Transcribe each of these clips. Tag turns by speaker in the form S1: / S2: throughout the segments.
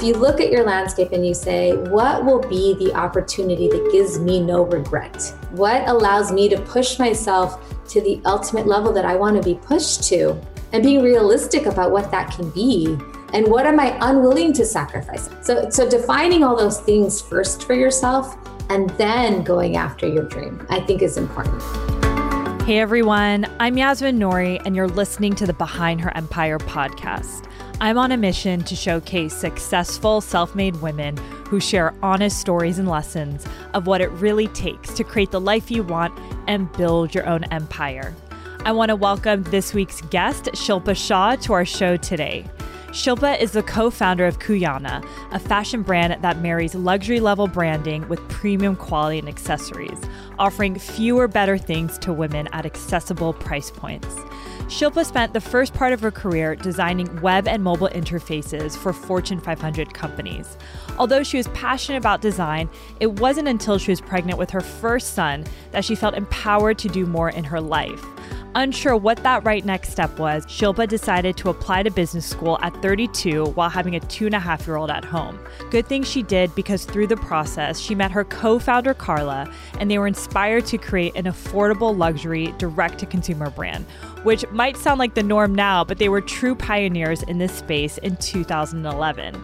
S1: if you look at your landscape and you say, what will be the opportunity that gives me no regret? What allows me to push myself to the ultimate level that I want to be pushed to? And being realistic about what that can be. And what am I unwilling to sacrifice? So, so defining all those things first for yourself and then going after your dream, I think is important.
S2: Hey everyone, I'm Yasmin Nouri, and you're listening to the Behind Her Empire podcast. I'm on a mission to showcase successful self made women who share honest stories and lessons of what it really takes to create the life you want and build your own empire. I want to welcome this week's guest, Shilpa Shah, to our show today. Shilpa is the co founder of Cuyana, a fashion brand that marries luxury level branding with premium quality and accessories, offering fewer better things to women at accessible price points. Shilpa spent the first part of her career designing web and mobile interfaces for Fortune 500 companies. Although she was passionate about design, it wasn't until she was pregnant with her first son that she felt empowered to do more in her life. Unsure what that right next step was, Shilpa decided to apply to business school at 32 while having a two and a half year old at home. Good thing she did because through the process, she met her co founder Karla, and they were inspired to create an affordable luxury direct to consumer brand, which might sound like the norm now, but they were true pioneers in this space in 2011.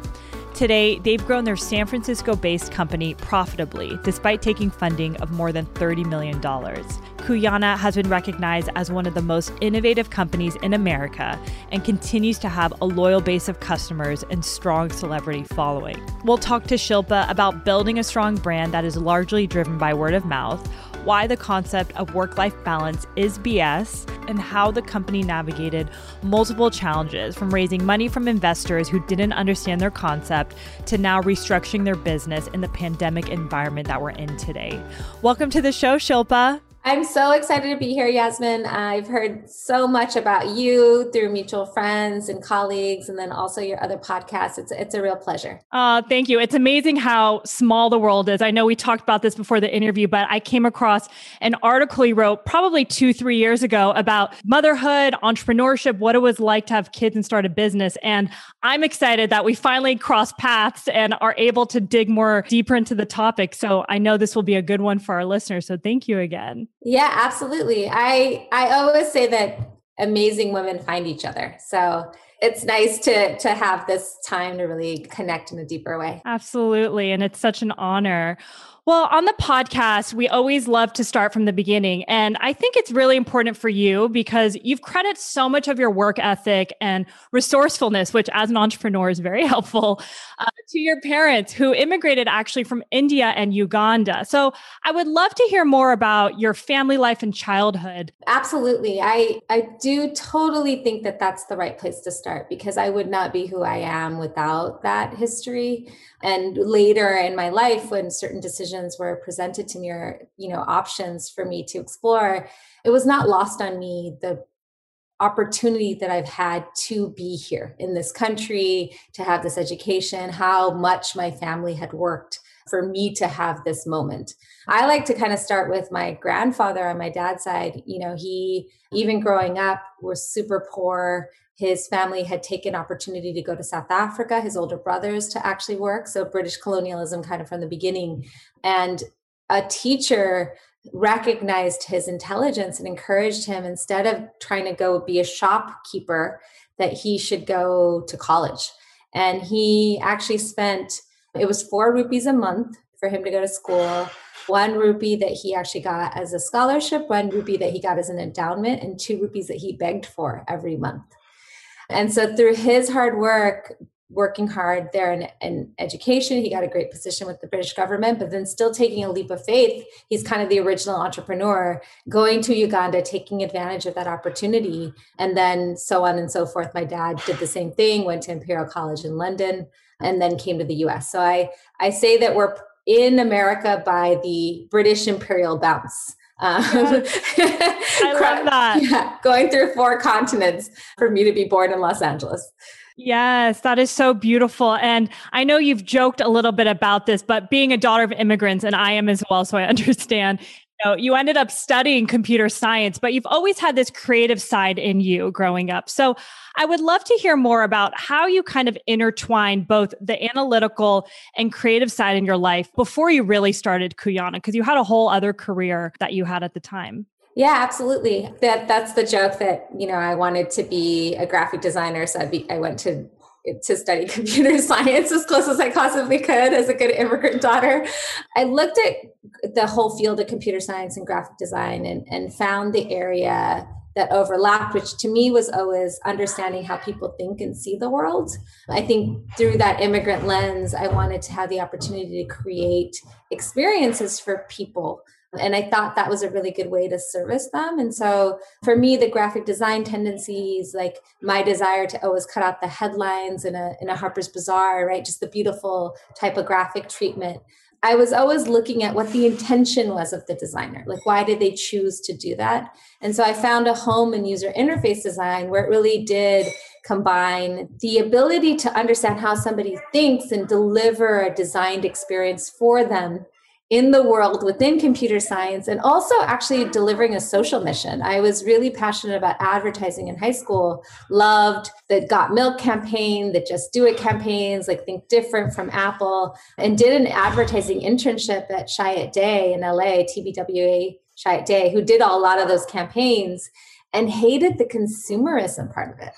S2: Today, they've grown their San Francisco based company profitably despite taking funding of more than $30 million. Cuyana has been recognized as one of the most innovative companies in America and continues to have a loyal base of customers and strong celebrity following. We'll talk to Shilpa about building a strong brand that is largely driven by word of mouth why the concept of work life balance is BS, and how the company navigated multiple challenges from raising money from investors who didn't understand their concept to now restructuring their business in the pandemic environment that we're in today. Welcome to the show, Shilpa.
S1: I'm so excited to be here, Yasmin. I've heard so much about you through mutual friends and colleagues, and then also your other podcasts. It's it's a real pleasure.
S2: Uh, thank you. It's amazing how small the world is. I know we talked about this before the interview, but I came across an article you wrote probably two, three years ago about motherhood, entrepreneurship, what it was like to have kids and start a business. And I'm excited that we finally crossed paths and are able to dig more deeper into the topic. So I know this will be a good one for our listeners. So thank you again.
S1: Yeah, absolutely. I I always say that amazing women find each other. So it's nice to to have this time to really connect in a deeper way.
S2: Absolutely, and it's such an honor. Well, on the podcast, we always love to start from the beginning. And I think it's really important for you because you've credited so much of your work ethic and resourcefulness, which as an entrepreneur is very helpful, uh, to your parents who immigrated actually from India and Uganda. So I would love to hear more about your family life and childhood.
S1: Absolutely. I, I do totally think that that's the right place to start because I would not be who I am without that history. And later in my life, when certain decisions were presented to me or, you know, options for me to explore, it was not lost on me the opportunity that I've had to be here in this country, to have this education, how much my family had worked for me to have this moment. I like to kind of start with my grandfather on my dad's side. You know, he, even growing up, was super poor. His family had taken opportunity to go to South Africa, his older brothers to actually work. So British colonialism kind of from the beginning. And a teacher recognized his intelligence and encouraged him instead of trying to go be a shopkeeper that he should go to college and he actually spent it was 4 rupees a month for him to go to school one rupee that he actually got as a scholarship one rupee that he got as an endowment and two rupees that he begged for every month and so through his hard work working hard there in, in, education. He got a great position with the British government, but then still taking a leap of faith. He's kind of the original entrepreneur, going to Uganda, taking advantage of that opportunity, and then so on and so forth. My dad did the same thing, went to Imperial College in London, and then came to the US. So I, I say that we're in America by the British imperial bounce.
S2: Um, yes. I love that.
S1: Yeah, going through four continents for me to be born in Los Angeles.
S2: Yes, that is so beautiful. And I know you've joked a little bit about this, but being a daughter of immigrants, and I am as well, so I understand, know, you ended up studying computer science, but you've always had this creative side in you growing up. So I would love to hear more about how you kind of intertwine both the analytical and creative side in your life before you really started Cuyana, because you had a whole other career that you had at the time.
S1: Yeah, absolutely. That that's the joke that you know I wanted to be a graphic designer, so I, be, I went to to study computer science as close as I possibly could as a good immigrant daughter. I looked at the whole field of computer science and graphic design and, and found the area that overlapped, which to me was always understanding how people think and see the world. I think through that immigrant lens, I wanted to have the opportunity to create experiences for people and I thought that was a really good way to service them. And so for me, the graphic design tendencies, like my desire to always cut out the headlines in a, in a Harper's Bazaar, right? Just the beautiful typographic treatment. I was always looking at what the intention was of the designer. Like, why did they choose to do that? And so I found a home in user interface design where it really did combine the ability to understand how somebody thinks and deliver a designed experience for them in the world within computer science and also actually delivering a social mission. I was really passionate about advertising in high school, loved the Got Milk campaign, the Just Do It campaigns, like Think Different from Apple, and did an advertising internship at Chiat Day in LA, TBWA Chiat Day, who did a lot of those campaigns and hated the consumerism part of it.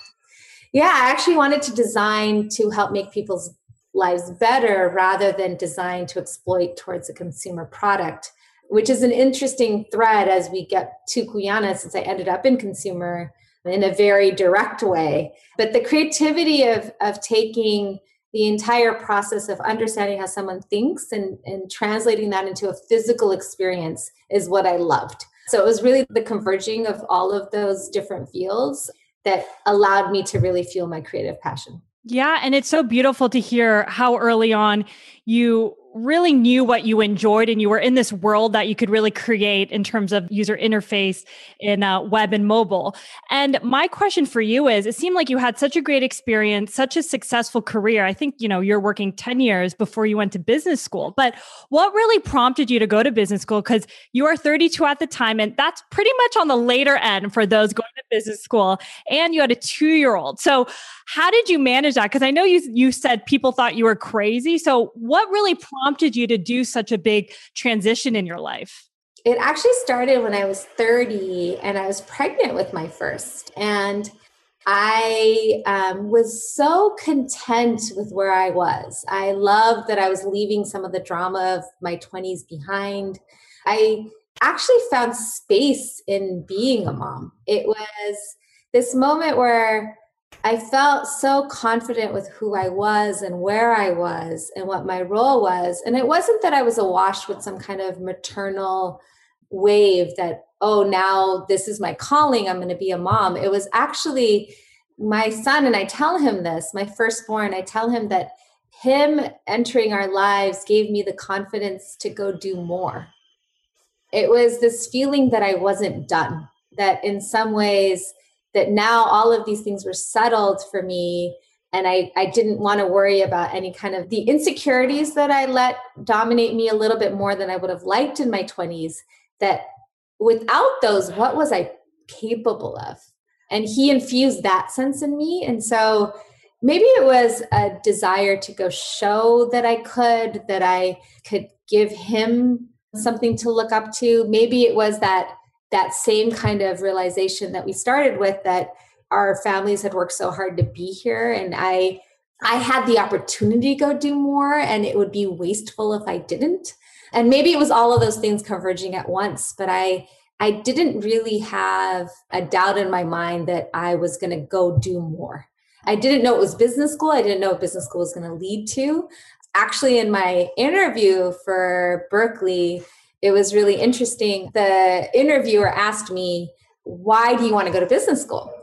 S1: Yeah, I actually wanted to design to help make people's lives better rather than designed to exploit towards a consumer product, which is an interesting thread as we get to Cuyana since I ended up in consumer in a very direct way. But the creativity of, of taking the entire process of understanding how someone thinks and, and translating that into a physical experience is what I loved. So it was really the converging of all of those different fields that allowed me to really feel my creative passion.
S2: Yeah. And it's so beautiful to hear how early on you really knew what you enjoyed and you were in this world that you could really create in terms of user interface in uh, web and mobile. And my question for you is it seemed like you had such a great experience, such a successful career. I think, you know, you're working 10 years before you went to business school. But what really prompted you to go to business school? Because you are 32 at the time, and that's pretty much on the later end for those going to business school. And you had a two year old. So, how did you manage that? Because I know you, you said people thought you were crazy. So, what really prompted prompted you to do such a big transition in your life?
S1: It actually started when I was 30 and I was pregnant with my first. And I um, was so content with where I was. I loved that I was leaving some of the drama of my 20s behind. I actually found space in being a mom. It was this moment where I felt so confident with who I was and where I was and what my role was. And it wasn't that I was awash with some kind of maternal wave that, oh, now this is my calling, I'm going to be a mom. It was actually my son, and I tell him this, my firstborn, I tell him that him entering our lives gave me the confidence to go do more. It was this feeling that I wasn't done, that in some ways, that now all of these things were settled for me and I, I didn't want to worry about any kind of the insecurities that I let dominate me a little bit more than I would have liked in my 20s. That without those, what was I capable of? And he infused that sense in me. And so maybe it was a desire to go show that I could, that I could give him something to look up to. Maybe it was that that same kind of realization that we started with that our families had worked so hard to be here and i i had the opportunity to go do more and it would be wasteful if i didn't. And maybe it was all of those things converging at once but i i didn't really have a doubt in my mind that i was going to go do more. I didn't know it was business school i didn't know what business school was going to lead to. Actually in my interview for berkeley it was really interesting. The interviewer asked me, Why do you want to go to business school?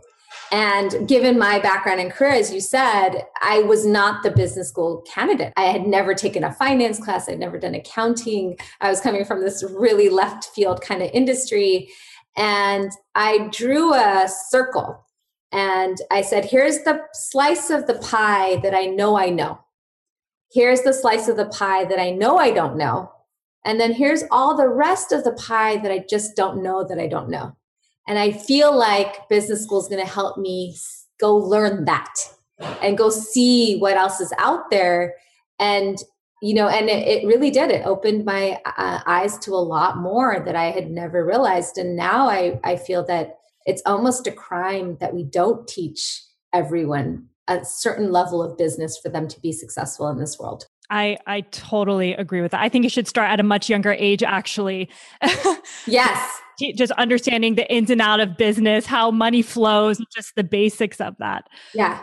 S1: And given my background and career, as you said, I was not the business school candidate. I had never taken a finance class, I'd never done accounting. I was coming from this really left field kind of industry. And I drew a circle and I said, Here's the slice of the pie that I know I know. Here's the slice of the pie that I know I don't know And then here's all the rest of the pie that I just don't know that I don't know. And I feel like business school is going to help me go learn that and go see what else is out there. And, you know, and it, it really did. It opened my uh, eyes to a lot more that I had never realized. And now I, I feel that it's almost a crime that we don't teach everyone a certain level of business for them to be successful in this world.
S2: I I totally agree with that. I think you should start at a much younger age actually.
S1: yes.
S2: just understanding the ins and out of business, how money flows, just the basics of that.
S1: Yeah.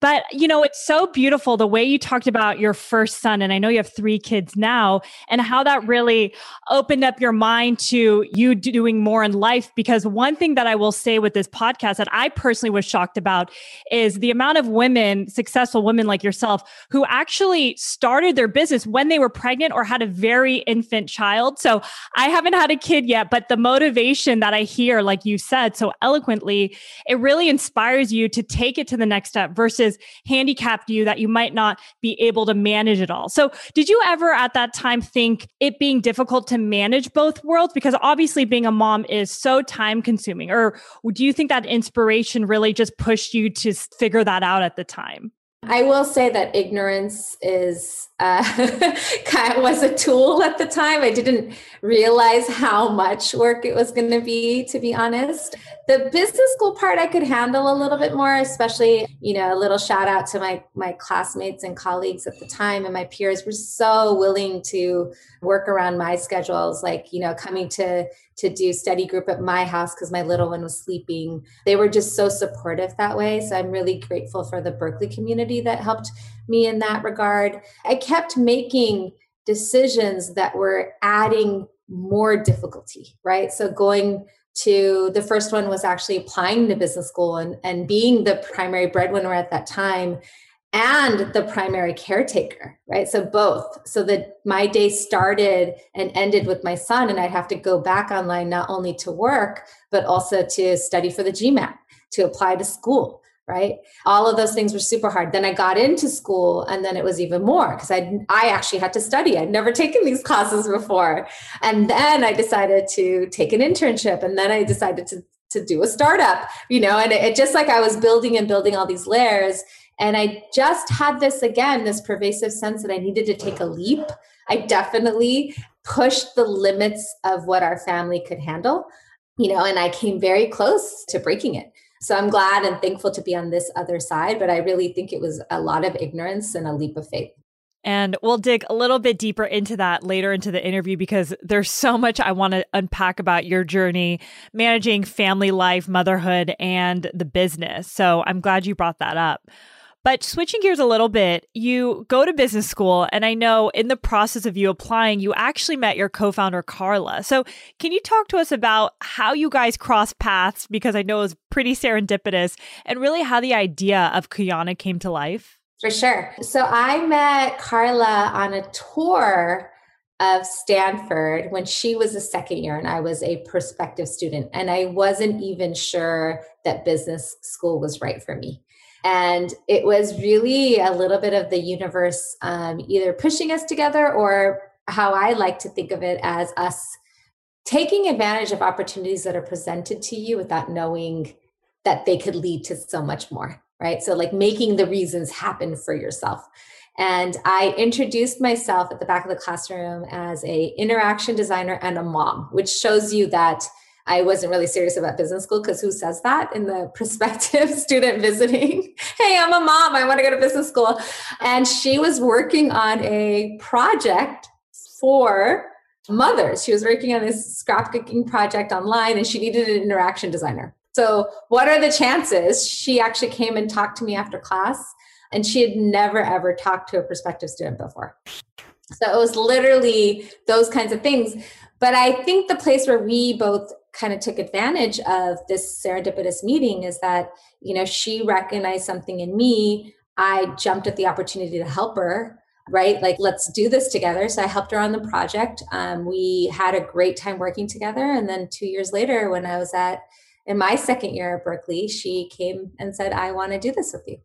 S2: But, you know, it's so beautiful the way you talked about your first son. And I know you have three kids now, and how that really opened up your mind to you doing more in life. Because one thing that I will say with this podcast that I personally was shocked about is the amount of women, successful women like yourself, who actually started their business when they were pregnant or had a very infant child. So I haven't had a kid yet, but the motivation that I hear, like you said so eloquently, it really inspires you to take it to the next step versus is handicapped you that you might not be able to manage it all. So, did you ever at that time think it being difficult to manage both worlds? Because obviously, being a mom is so time consuming. Or do you think that inspiration really just pushed you to figure that out at the time?
S1: I will say that ignorance is uh, was a tool at the time. I didn't realize how much work it was going to be, to be honest. The business school part I could handle a little bit more, especially you know a little shout out to my my classmates and colleagues at the time and my peers were so willing to work around my schedules, like you know coming to to do study group at my house because my little one was sleeping. They were just so supportive that way. So I'm really grateful for the Berkeley community that helped me in that regard. I kept making decisions that were adding more difficulty, right? So going to the first one was actually applying to business school and, and being the primary breadwinner at that time and the primary caretaker, right? So both, so that my day started and ended with my son, and I'd have to go back online not only to work, but also to study for the GMAT, to apply to school, right? All of those things were super hard. Then I got into school, and then it was even more because I I actually had to study. I'd never taken these classes before, and then I decided to take an internship, and then I decided to to do a startup, you know, and it, it just like I was building and building all these layers and I just had this again, this pervasive sense that I needed to take a leap. I definitely pushed the limits of what our family could handle, you know, and I came very close to breaking it. So I'm glad and thankful to be on this other side, but I really think it was a lot of ignorance and a leap of faith.
S2: And we'll dig a little bit deeper into that later into the interview because there's so much I want to unpack about your journey managing family life, motherhood, and the business. So I'm glad you brought that up. But switching gears a little bit, you go to business school, and I know in the process of you applying, you actually met your co founder, Karla. So, can you talk to us about how you guys crossed paths? Because I know it was pretty serendipitous, and really how the idea of Cuyana came to life?
S1: For sure. So, I met Karla on a tour of Stanford when she was a second year and I was a prospective student. And I wasn't even sure that business school was right for me. And it was really a little bit of the universe um, either pushing us together or how I like to think of it as us taking advantage of opportunities that are presented to you without knowing that they could lead to so much more, right? So, like making the reasons happen for yourself. And I introduced myself at the back of the classroom as a interaction designer and a mom, which shows you that I wasn't really serious about business school because who says that in the prospective student visiting? hey, I'm a mom. I want to go to business school. And she was working on a project for mothers. She was working on this scrapbooking project online and she needed an interaction designer. So, what are the chances? She actually came and talked to me after class, and she had never ever talked to a prospective student before. So, it was literally those kinds of things. But I think the place where we both kind of took advantage of this serendipitous meeting is that you know she recognized something in me. I jumped at the opportunity to help her right? Like let's do this together. So i helped her on the project. Um, we had a great time working together. And then two years later when i was at in my second year at berkeley she came and said i want to do this with you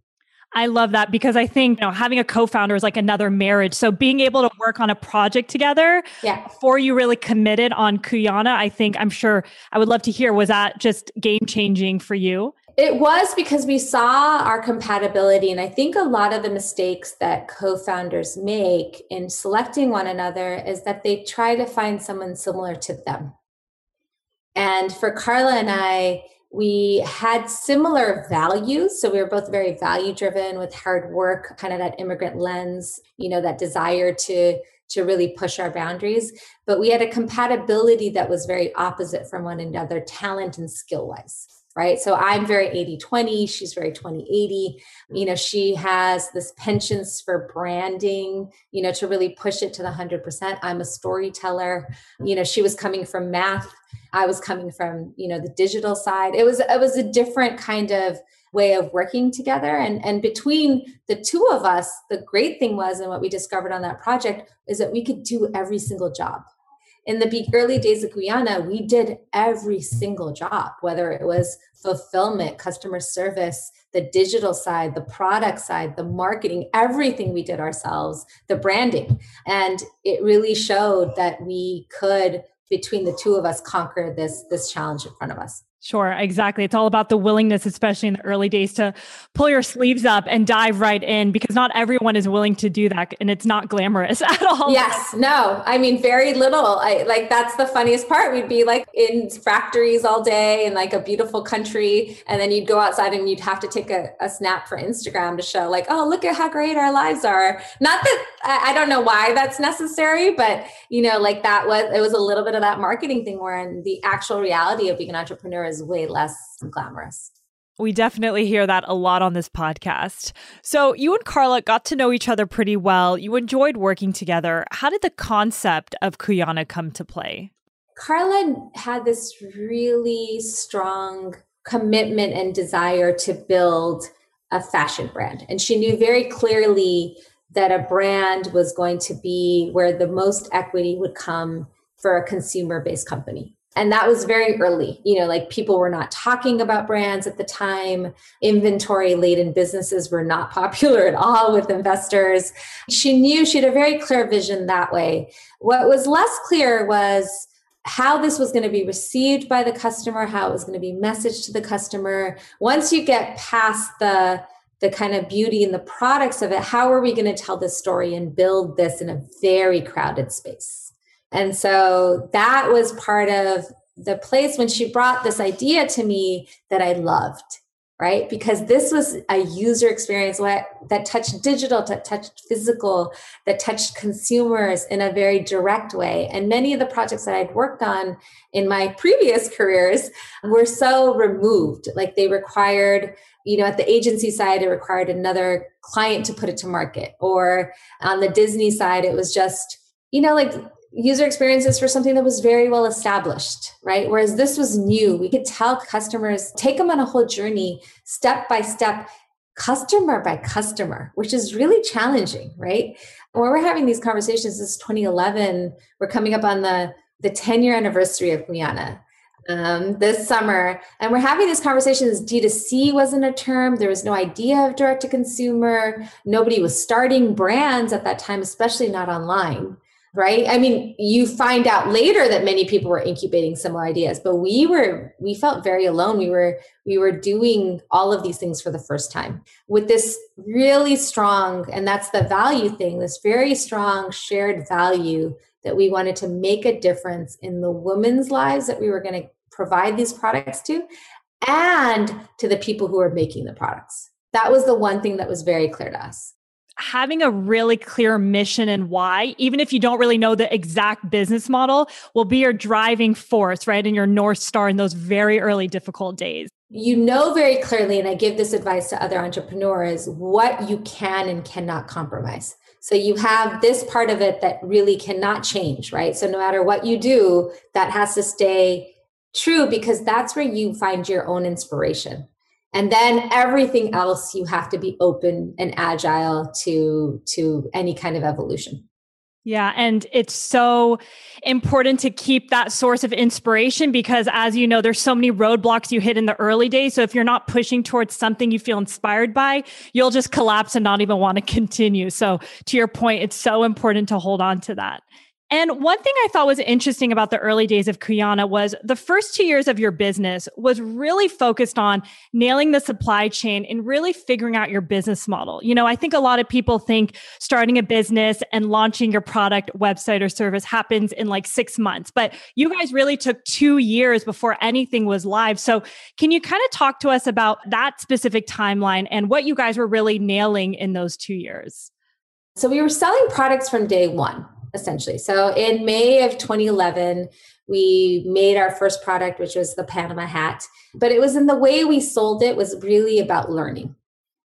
S2: I love that because I think you know having a co-founder is like another marriage. So being able to work on a project together
S1: yeah.
S2: before you really committed on Cuyana, I think I'm sure I would love to hear was that just game changing for you?
S1: It was because we saw our compatibility. And I think a lot of the mistakes that co founders make in selecting one another is that they try to find someone similar to them. And for Karla and I, we had similar values. So we were both very value driven with hard work, kind of that immigrant lens, you know, that desire to to really push our boundaries. But we had a compatibility that was very opposite from one another, talent and skill wise right? So I'm very 80 20, she's very 20 80. You know, she has this penchant for branding, you know, to really push it to the 100%. I'm a storyteller. You know, she was coming from math, I was coming from, you know, the digital side. It was it was a different kind of way of working together and and between the two of us the great thing was and what we discovered on that project is that we could do every single job in the early days of Cuyana, we did every single job, whether it was fulfillment, customer service, the digital side, the product side, the marketing, everything we did ourselves, the branding. And it really showed that we could, between the two of us, conquer this, this challenge in front of us.
S2: Sure, exactly. It's all about the willingness, especially in the early days, to pull your sleeves up and dive right in because not everyone is willing to do that and it's not glamorous at all.
S1: Yes, no. I mean, very little. I like that's the funniest part. We'd be like in factories all day in like a beautiful country, and then you'd go outside and you'd have to take a, a snap for Instagram to show, like, oh, look at how great our lives are. Not that I, I don't know why that's necessary, but you know, like that was it was a little bit of that marketing thing where in the actual reality of being an entrepreneur is is way less glamorous.
S2: We definitely hear that a lot on this podcast. So, you and Karla got to know each other pretty well. You enjoyed working together. How did the concept of Cuyana come to play?
S1: Karla had this really strong commitment and desire to build a fashion brand. And she knew very clearly that a brand was going to be where the most equity would come for a consumer based company and that was very early you know like people were not talking about brands at the time. Inventory laden businesses were not popular at all with investors. She knew she had a very clear vision that way. What was less clear was how this was going to be received by the customer how it was going to be messaged to the customer. Once you get past the the kind of beauty and the products of it how are we going to tell this story and build this in a very crowded space and so that was part of the place when she brought this idea to me that I loved, right? Because this was a user experience that touched digital, that touched physical, that touched consumers in a very direct way. And many of the projects that I'd worked on in my previous careers were so removed, like they required you know at the agency side it required another client to put it to market or on the disney side it was just you know like user experiences for something that was very well established, right? Whereas this was new. We could tell customers, take them on a whole journey, step by step, customer by customer, which is really challenging, right? When we're having these conversations, this is 2011, we're coming up on the, the 10 year anniversary of Cuyana. Um, this summer, and we're having these conversations. D2C wasn't a term. There was no idea of direct to consumer. Nobody was starting brands at that time, especially not online right? I mean you find out later that many people were incubating similar ideas but we were we felt very alone. We were we were doing all of these things for the first time. With this really strong and that's the value thing this very strong shared value that we wanted to make a difference in the women's lives that we were going to provide these products to and to the people who are making the products. That was the one thing that was very clear to us
S2: having a really clear mission and why, even if you don't really know the exact business model, will be your driving force, right? And your North Star in those very early difficult days.
S1: You know very clearly, and I give this advice to other entrepreneurs, what you can and cannot compromise. So you have this part of it that really cannot change, right? So no matter what you do, that has to stay true because that's where you find your own inspiration and then everything else you have to be open and agile to to any kind of evolution
S2: Yeah. And it's so important to keep that source of inspiration because, as you know, there's so many roadblocks you hit in the early days. So if you're not pushing towards something you feel inspired by, you'll just collapse and not even want to continue. So, to your point, it's so important to hold on to that. And one thing I thought was interesting about the early days of Cuyana was the first two years of your business was really focused on nailing the supply chain and really figuring out your business model. You know, I think a lot of people think starting a business and launching your product, website, or service happens in like six months, but you guys really took two years before anything was live. So, can you kind of talk to us about that specific timeline and what you guys were really nailing in those two years?
S1: So, we were selling products from day one essentially. So in May of 2011, we made our first product, which was the Panama hat. But it was in the way we sold it was really about learning.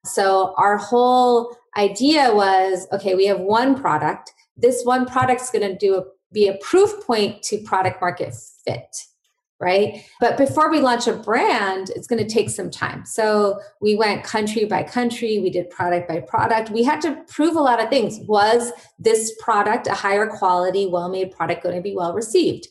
S1: So our whole idea was okay, we have one product. This one product is going to do a, be a proof point to product market fit right? But before we launch a brand, it's going to take some time. So we went country by country, we did product by product. We had to prove a lot of things. Was this product a higher quality, well made product going to be well received?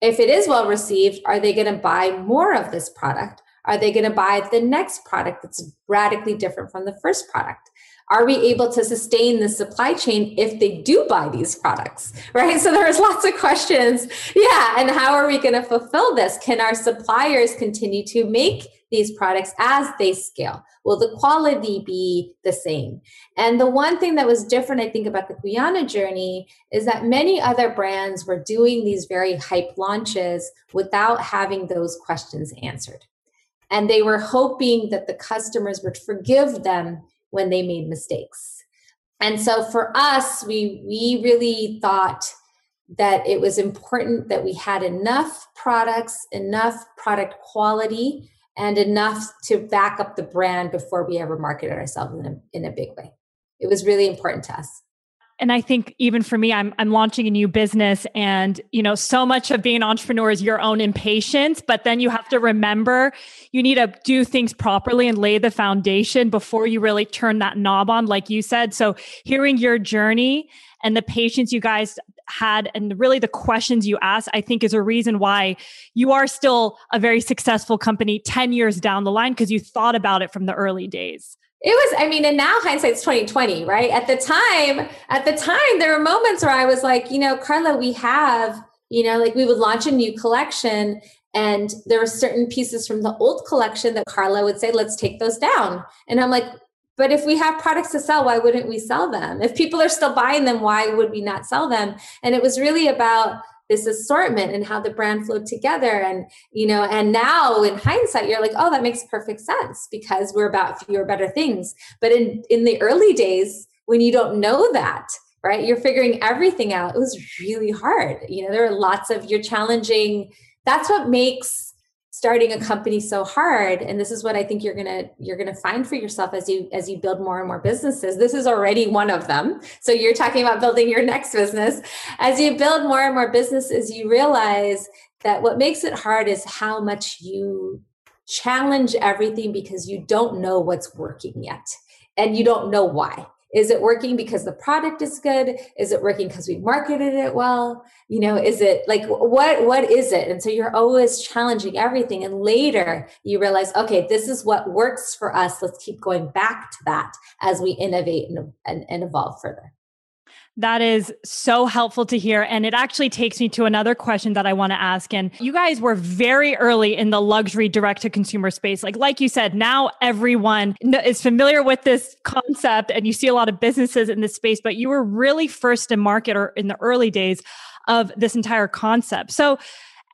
S1: If it is well received, are they going to buy more of this product? Are they going to buy the next product that's radically different from the first product? Are we able to sustain the supply chain if they do buy these products right? So there's lots of questions. Yeah and how are we going to fulfill this? Can our suppliers continue to make these products as they scale? Will the quality be the same? And the one thing that was different i think about the Cuyana journey is that many other brands were doing these very hype launches without having those questions answered. And they were hoping that the customers would forgive them when they made mistakes. And so for us, we we really thought that it was important that we had enough products, enough product quality, and enough to back up the brand before we ever marketed ourselves in a, in a big way. It was really important to us
S2: and I think even for me, I'm I'm launching a new business, and you know, so much of being an entrepreneur is your own impatience. But then you have to remember you need to do things properly and lay the foundation before you really turn that knob on, like you said. So hearing your journey and the patience you guys had and really the questions you asked, I think is a reason why you are still a very successful company 10 years down the line because you thought about it from the early days.
S1: It was, I mean, and now hindsight's 2020, right? At the time, at the time, there were moments where I was like, you know, Karla, we have, you know, like we would launch a new collection and there were certain pieces from the old collection that Karla would say, let's take those down. And I'm like, but if we have products to sell, why wouldn't we sell them? If people are still buying them, why would we not sell them? And it was really about this assortment and how the brand flowed together. And you know and now in hindsight you're like oh that makes perfect sense because we're about fewer better things. But in in the early days when you don't know that right you're figuring everything out it was really hard. You know there are lots of you're challenging. That's what makes starting a company so hard and this is what i think you're gonna you're gonna find for yourself as you as you build more and more businesses. This is already one of them. So you're talking about building your next business. As you build more and more businesses you realize that what makes it hard is how much you challenge everything because you don't know what's working yet and you don't know why is it working because the product is good? Is it working because we marketed it well? You know is it like what what is it? And so you're always challenging everything and later you realize okay this is what works for us. Let's keep going back to that as we innovate and, and, and evolve further
S2: that is so helpful to hear. And it actually takes me to another question that I want to ask. And you guys were very early in the luxury direct to consumer space. Like, like you said, now everyone is familiar with this concept and you see a lot of businesses in this space, but you were really first to market or in the early days of this entire concept. So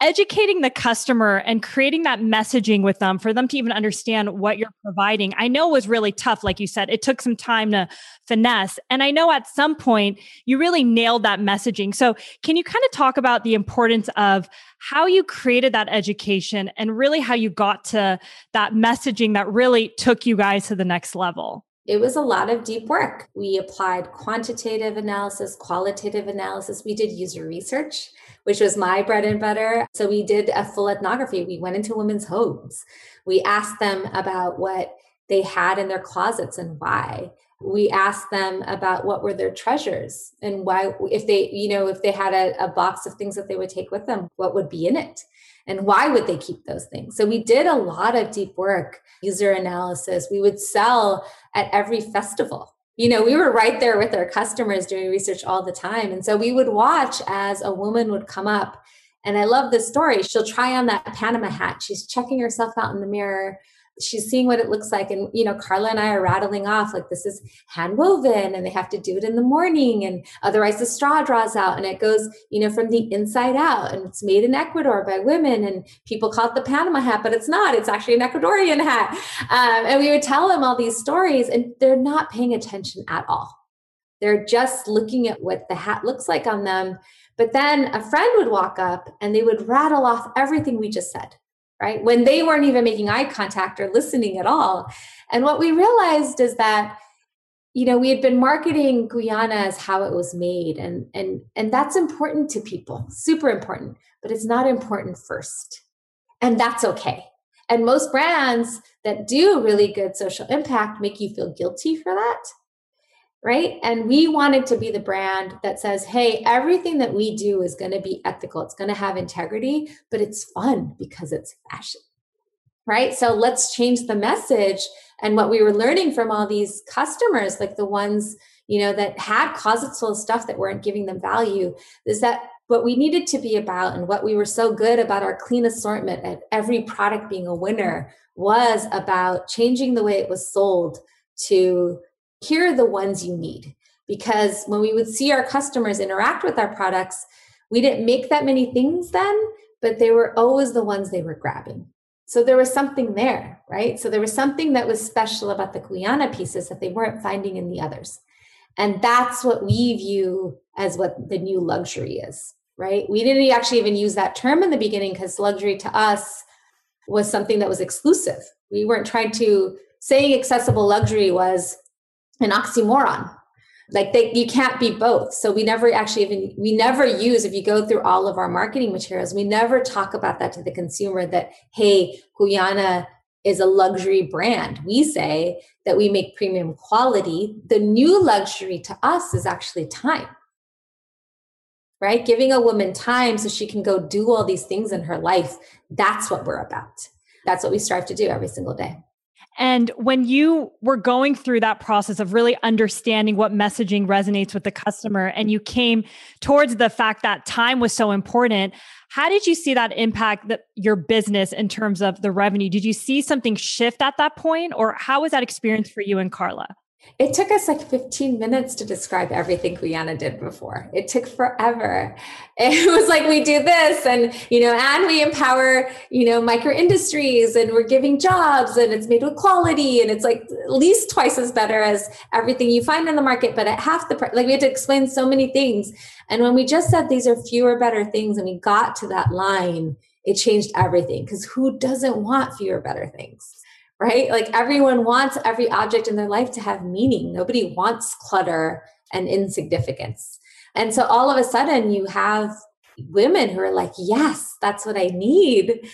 S2: educating the customer and creating that messaging with them for them to even understand what you're providing, I know was really tough. Like you said, it took some time to finesse. And I know at some point you really nailed that messaging. So, can you kind of talk about the importance of how you created that education and really how you got to that messaging that really took you guys to the next level?
S1: It was a lot of deep work. We applied quantitative analysis, qualitative analysis. We did user research which was my bread and butter. So we did a full ethnography. We went into women's homes. We asked them about what they had in their closets and why. We asked them about what were their treasures and why if they you know if they had a, a, box of things that they would take with them what would be in it? And why would they keep those things? So we did a lot of deep work user analysis. We would sell at every festival. You know we were right there with our customers doing research all the time. And so we would watch as a woman would come up. And i love this story. She'll try on that panama hat. She's checking herself out in the mirror she's seeing what it looks like and you know karla and i are rattling off like this is hand woven and they have to do it in the morning and otherwise the straw draws out and it goes you know from the inside out and it's made in ecuador by women and people call it the panama hat but it's not. It's actually an ecuadorian hat. Um, and we would tell them all these stories and they're not paying attention at all. They're just looking at what the hat looks like on them. But then a friend would walk up and they would rattle off everything we just said right? When they weren't even making eye contact or listening at all. And what we realized is that you know we had been marketing Cuyana as how it was made and and and that's important to people super important but it's not important first and that's okay and most brands that do really good social impact make you feel guilty for that right? And we wanted to be the brand that says, hey, everything that we do is going to be ethical, it's going to have integrity, but it's fun because it's fashion, right? So let's change the message. And what we were learning from all these customers, like the ones, you know, that had closets full of stuff that weren't giving them value, is that what we needed to be about and what we were so good about our clean assortment and every product being a winner was about changing the way it was sold to here are the ones you need. Because when we would see our customers interact with our products, we didn't make that many things then, but they were always the ones they were grabbing. So there was something there, right? So there was something that was special about the Cuyana pieces that they weren't finding in the others. And that's what we view as what the new luxury is, right? We didn't actually even use that term in the beginning because luxury to us was something that was exclusive. We weren't trying to saying accessible luxury was an oxymoron. Like they you can't be both. So we never actually even we never use if you go through all of our marketing materials we never talk about that to the consumer that hey Cuyana is a luxury brand. We say that we make premium quality. The new luxury to us is actually time. Right? Giving a woman time so she can go do all these things in her life that's what we're about. That's what we strive to do every single day
S2: and when you were going through that process of really understanding what messaging resonates with the customer, and you came towards the fact that time was so important, how did you see that impact the, your business in terms of the revenue? Did you see something shift at that point, or how was that experience for you and Karla?
S1: It took us like 15 minutes to describe everything Cuyana did before. It took forever. It was like we do this and you know, and we empower, you know, micro industries and we're giving jobs and it's made with quality and it's like at least twice as better as everything you find in the market, but at half the price. Like we had to explain so many things. And when we just said these are fewer better things and we got to that line, it changed everything because who doesn't want fewer better things? Right? Like everyone wants every object in their life to have meaning. Nobody wants clutter and insignificance. And so all of a sudden you have women who are like, yes, that's what I need.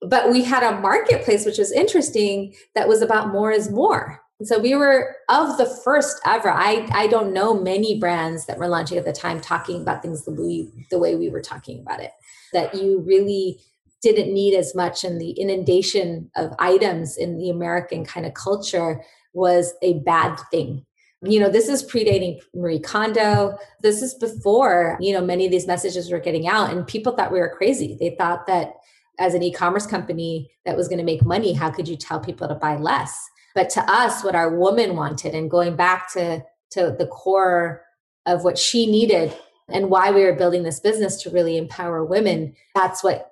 S1: But we had a marketplace, which was interesting, that was about more is more. And so we were of the first ever. I, I don't know many brands that were launching at the time talking about things the way, the way we were talking about it. That you really didn't need as much and the inundation of items in the american kind of culture was a bad thing. You know this is predating marie kondo. This is before you know many of these messages were getting out and people thought we were crazy. They thought that as an e-commerce company that was going to make money how could you tell people to buy less? But to us what our woman wanted and going back to to the core of what she needed and why we were building this business to really empower women that's what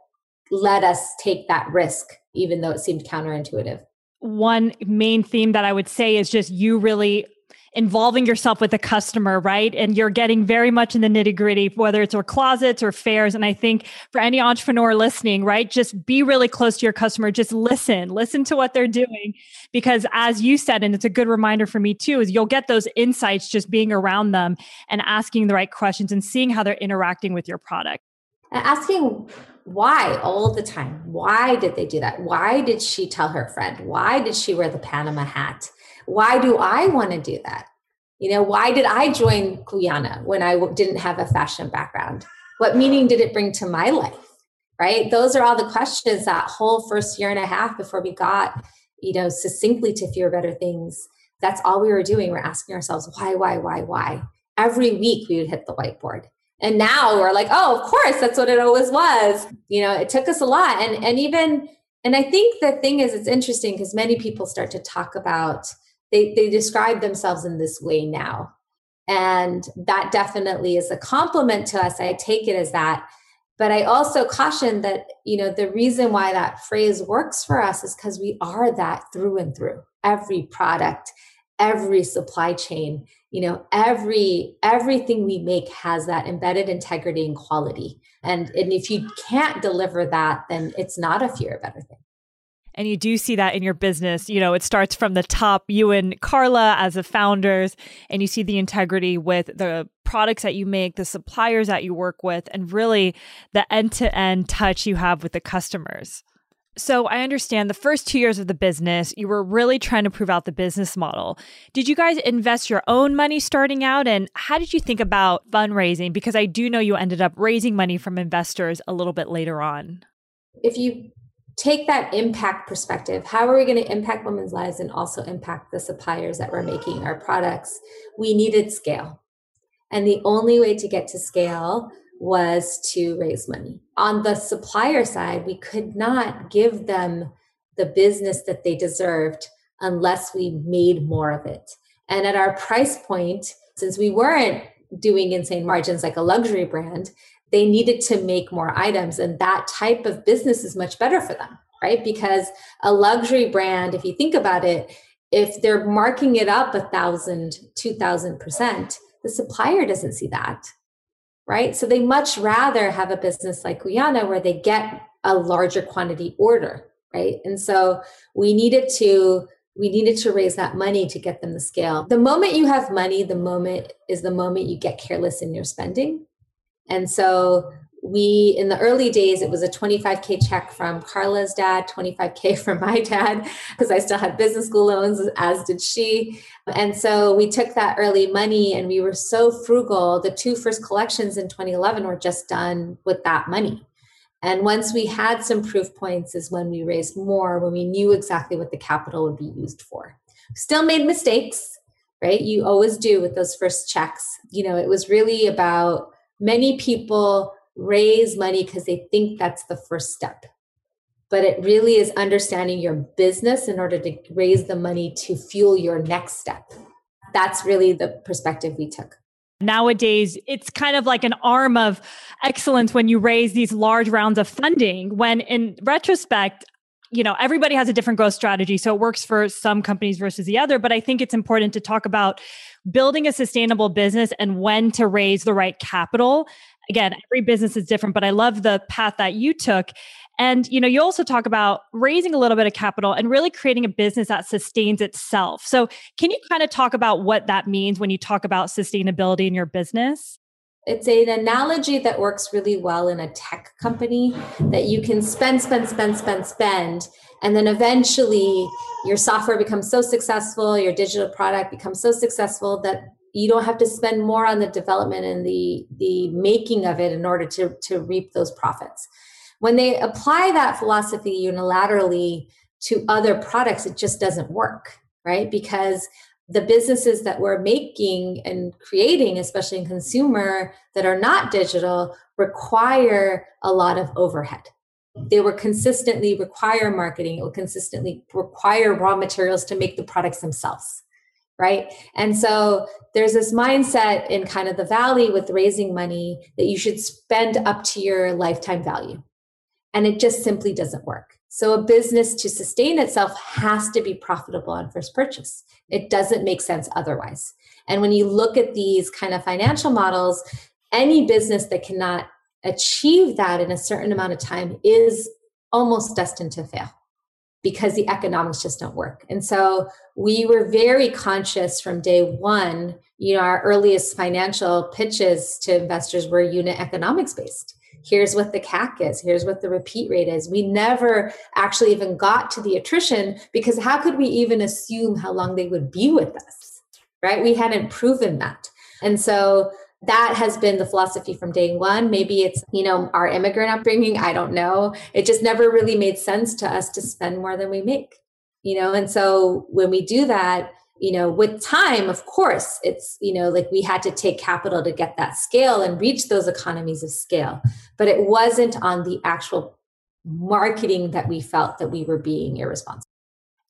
S1: let us take that risk, even though it seemed counterintuitive.
S2: One main theme that I would say is just you really involving yourself with the customer, right? And you're getting very much in the nitty gritty, whether it's or closets or fairs. And I think for any entrepreneur listening, right, just be really close to your customer. Just listen, listen to what they're doing. Because as you said, and it's a good reminder for me too, is you'll get those insights just being around them and asking the right questions and seeing how they're interacting with your product.
S1: Asking why all the time why did they do that why did she tell her friend why did she wear the panama hat why do i want to do that You know, why did I join Cuyana when I didn't have a fashion background? What meaning did it bring to my life? Right? Those are all the questions that whole first year and a half before we got, you know, succinctly to fewer better things. That's all we were doing. We're asking ourselves, why, why, why, why? Every week we would hit the whiteboard. And now we're like, oh, of course, that's what it always was. You know, it took us a lot. And and even and I think the thing is, it's interesting because many people start to talk about, they, they describe themselves in this way now. And that definitely is a compliment to us. I take it as that. But I also caution that, you know, the reason why that phrase works for us is because we are that through and through. Every product, every supply chain, you know, every everything we make has that embedded integrity and quality. And, and if you can't deliver that, then it's not a fewer better thing.
S2: And you do see that in your business. You know, it starts from the top, you and Karla as the founders, and you see the integrity with the products that you make, the suppliers that you work with, and really the end to end touch you have with the customers. So I understand the first two years of the business, you were really trying to prove out the business model. Did you guys invest your own money starting out? And how did you think about fundraising? Because I do know you ended up raising money from investors a little bit later on.
S1: If you take that impact perspective, how are we going to impact women's lives and also impact the suppliers that we're making our products? We needed scale. And the only way to get to scale was to raise money. On the supplier side, we could not give them the business that they deserved unless we made more of it. And at our price point, since we weren't doing insane margins like a luxury brand, they needed to make more items. And that type of business is much better for them, right? Because a luxury brand, if you think about it, if they're marking it up a thousand, two thousand percent, the supplier doesn't see that right? So they much rather have a business like Cuyana where they get a larger quantity order, right? And so we needed to we needed to raise that money to get them the scale. The moment you have money, the moment is the moment you get careless in your spending. And so we in the early days it was a 25k check from karla's dad 25k from my dad because i still had business school loans as did she. And so we took that early money and we were so frugal the two first collections in 2011 were just done with that money. And once we had some proof points is when we raised more when we knew exactly what the capital would be used for. Still made mistakes right? You always do with those first checks. You know it was really about many people raise money because they think that's the first step. But it really is understanding your business in order to raise the money to fuel your next step. That's really the perspective we took.
S2: Nowadays, it's kind of like an arm of excellence when you raise these large rounds of funding. When in retrospect, you know, everybody has a different growth strategy. So it works for some companies versus the other. But I think it's important to talk about building a sustainable business and when to raise the right capital again, every business is different, but I love the path that you took. And you know, you also talk about raising a little bit of capital and really creating a business that sustains itself. So, can you kind of talk about what that means when you talk about sustainability in your business?
S1: It's an analogy that works really well in a tech company that you can spend, spend, spend, spend, spend, and then eventually your software becomes so successful, your digital product becomes so successful that you don't have to spend more on the development and the the making of it in order to to reap those profits. When they apply that philosophy unilaterally to other products it just doesn't work right? Because the businesses that we're making and creating especially in consumer that are not digital require a lot of overhead. They will consistently require marketing it will consistently require raw materials to make the products themselves right? And so there's this mindset in kind of the valley with raising money that you should spend up to your lifetime value. And it just simply doesn't work. So a business to sustain itself has to be profitable on first purchase. It doesn't make sense otherwise. And when you look at these kind of financial models, any business that cannot achieve that in a certain amount of time is almost destined to fail because the economics just don't work. And so we were very conscious from day one. You know, our earliest financial pitches to investors were unit economics based. Here's what the CAC is. Here's what the repeat rate is. We never actually even got to the attrition because how could we even assume how long they would be with us? right? We hadn't proven that. And so that has been the philosophy from day one. Maybe it's, you know, our immigrant upbringing. I don't know. It just never really made sense to us to spend more than we make, you know? And so when we do that, you know, with time, of course, it's, you know, like we had to take capital to get that scale and reach those economies of scale. But it wasn't on the actual marketing that we felt that we were being irresponsible.